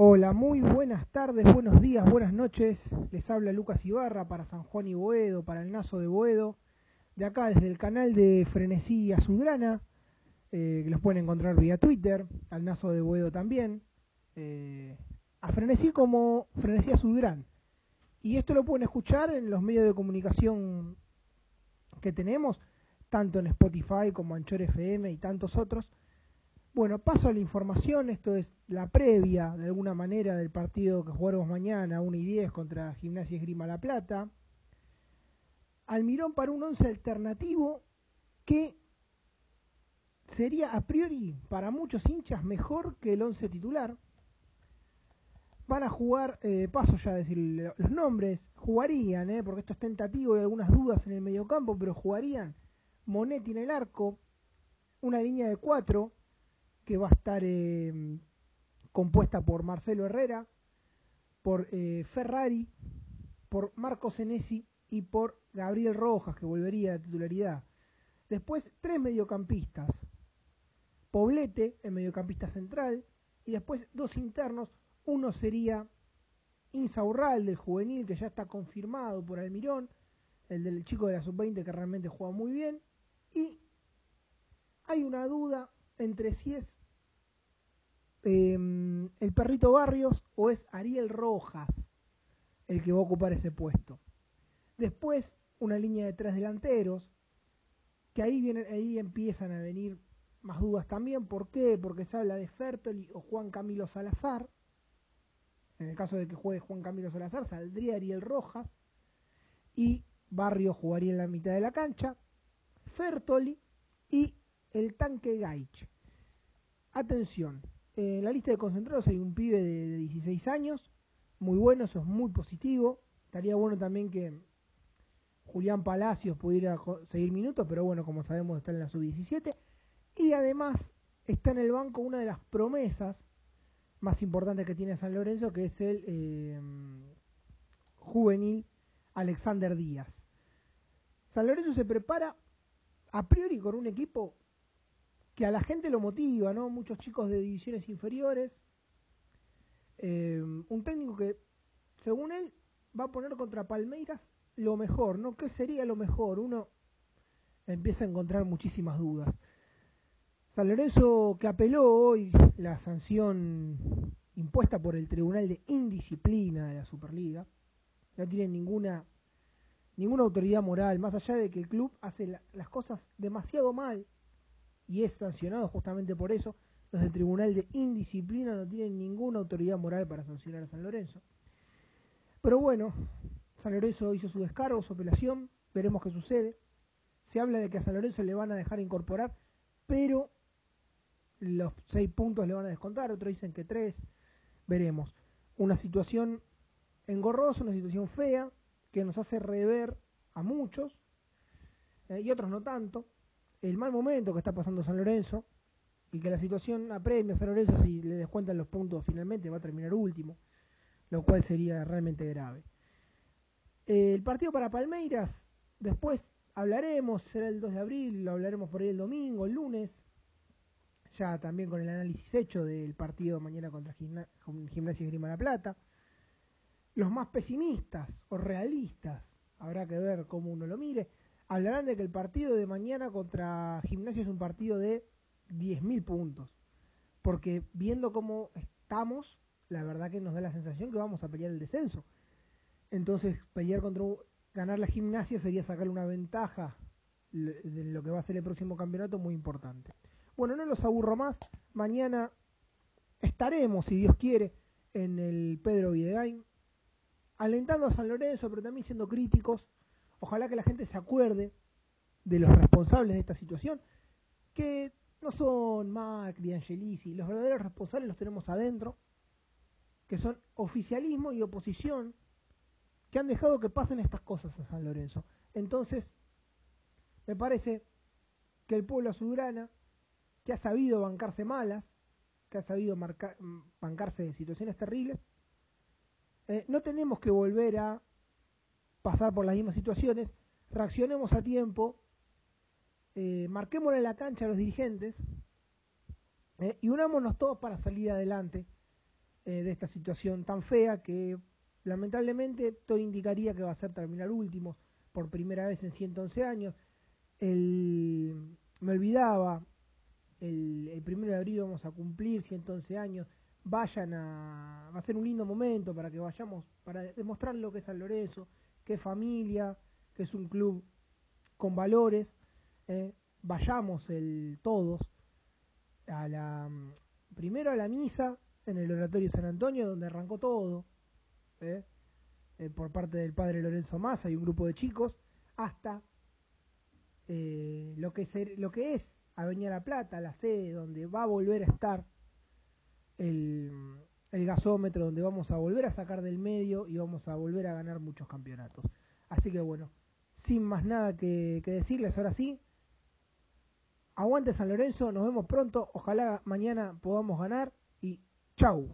Hola, muy buenas tardes, buenos días, buenas noches. Les habla Lucas Ibarra para San Juan y Boedo, para el Nazo de Boedo. De acá desde el canal de Frenesí Azulgrana, eh, que los pueden encontrar vía Twitter, al Nazo de Boedo también. Eh, a Frenesí como Frenesí Azulgrán. Y esto lo pueden escuchar en los medios de comunicación que tenemos, tanto en Spotify como Anchor FM y tantos otros. Bueno, paso a la información, esto es la previa de alguna manera del partido que jugaremos mañana, 1 y 10 contra Gimnasia Esgrima La Plata. Almirón para un 11 alternativo que sería a priori para muchos hinchas mejor que el 11 titular. Van a jugar, eh, paso ya a decir los nombres, jugarían, eh, porque esto es tentativo y algunas dudas en el mediocampo, pero jugarían Monetti en el arco, una línea de cuatro, que va a estar eh, compuesta por Marcelo Herrera, por eh, Ferrari, por Marco Senesi y por Gabriel Rojas, que volvería a titularidad. Después tres mediocampistas, Poblete, el mediocampista central, y después dos internos, uno sería Insaurral del juvenil, que ya está confirmado por Almirón, el del chico de la sub-20 que realmente juega muy bien, y hay una duda entre si es eh, el perrito Barrios o es Ariel Rojas el que va a ocupar ese puesto. Después, una línea de tres delanteros, que ahí, vienen, ahí empiezan a venir más dudas también. ¿Por qué? Porque se habla de Fertoli o Juan Camilo Salazar. En el caso de que juegue Juan Camilo Salazar, saldría Ariel Rojas y Barrios jugaría en la mitad de la cancha. Fertoli y el tanque Gaich. Atención, en la lista de concentrados hay un pibe de 16 años, muy bueno, eso es muy positivo. Estaría bueno también que Julián Palacios pudiera seguir minutos, pero bueno, como sabemos está en la sub-17. Y además está en el banco una de las promesas más importantes que tiene San Lorenzo, que es el eh, juvenil Alexander Díaz. San Lorenzo se prepara a priori con un equipo que a la gente lo motiva, ¿no? Muchos chicos de divisiones inferiores. Eh, un técnico que, según él, va a poner contra Palmeiras lo mejor, ¿no? ¿Qué sería lo mejor? Uno empieza a encontrar muchísimas dudas. San Lorenzo que apeló hoy la sanción impuesta por el Tribunal de Indisciplina de la Superliga, no tiene ninguna ninguna autoridad moral, más allá de que el club hace las cosas demasiado mal y es sancionado justamente por eso. Los del Tribunal de Indisciplina no tienen ninguna autoridad moral para sancionar a San Lorenzo. Pero bueno, San Lorenzo hizo su descargo, su apelación, veremos qué sucede. Se habla de que a San Lorenzo le van a dejar incorporar, pero los seis puntos le van a descontar, otros dicen que tres, veremos. Una situación engorrosa, una situación fea, que nos hace rever a muchos, eh, y otros no tanto, el mal momento que está pasando San Lorenzo y que la situación apremia a San Lorenzo si le descuentan los puntos finalmente va a terminar último, lo cual sería realmente grave. el partido para Palmeiras, después hablaremos, será el 2 de abril, lo hablaremos por ahí el domingo, el lunes, ya también con el análisis hecho del partido mañana contra Gimnasia y Grima La Plata. Los más pesimistas o realistas, habrá que ver cómo uno lo mire, hablarán de que el partido de mañana contra Gimnasia es un partido de 10.000 puntos. Porque viendo cómo estamos, la verdad que nos da la sensación que vamos a pelear el descenso. Entonces, pelear contra ganar la Gimnasia sería sacar una ventaja de lo que va a ser el próximo campeonato muy importante. Bueno, no los aburro más. Mañana estaremos, si Dios quiere, en el Pedro Videgain, alentando a San Lorenzo, pero también siendo críticos Ojalá que la gente se acuerde de los responsables de esta situación, que no son Macri, Angelisi, los verdaderos responsables los tenemos adentro, que son oficialismo y oposición, que han dejado que pasen estas cosas en San Lorenzo. Entonces, me parece que el pueblo azulgrana, que ha sabido bancarse malas, que ha sabido bancarse en situaciones terribles, eh, no tenemos que volver a pasar por las mismas situaciones, reaccionemos a tiempo, eh, marquémosle la cancha a los dirigentes eh, y unámonos todos para salir adelante eh, de esta situación tan fea que lamentablemente todo indicaría que va a ser terminar último por primera vez en 111 años. El, me olvidaba, el, primero de abril vamos a cumplir 111 años. Vayan a. Va a ser un lindo momento para que vayamos, para demostrar lo que es San Lorenzo, que es familia, que es un club con valores. Eh, vayamos el, todos a la. Primero a la misa en el Oratorio San Antonio, donde arrancó todo. Eh, eh, por parte del padre Lorenzo Massa y un grupo de chicos, hasta lo, que lo que es Avenida La Plata, la sede donde va a volver a estar el, el gasómetro, donde vamos a volver a sacar del medio y vamos a volver a ganar muchos campeonatos. Así que bueno, sin más nada que, decirles, ahora sí, aguante San Lorenzo, nos vemos pronto, ojalá mañana podamos ganar y chau.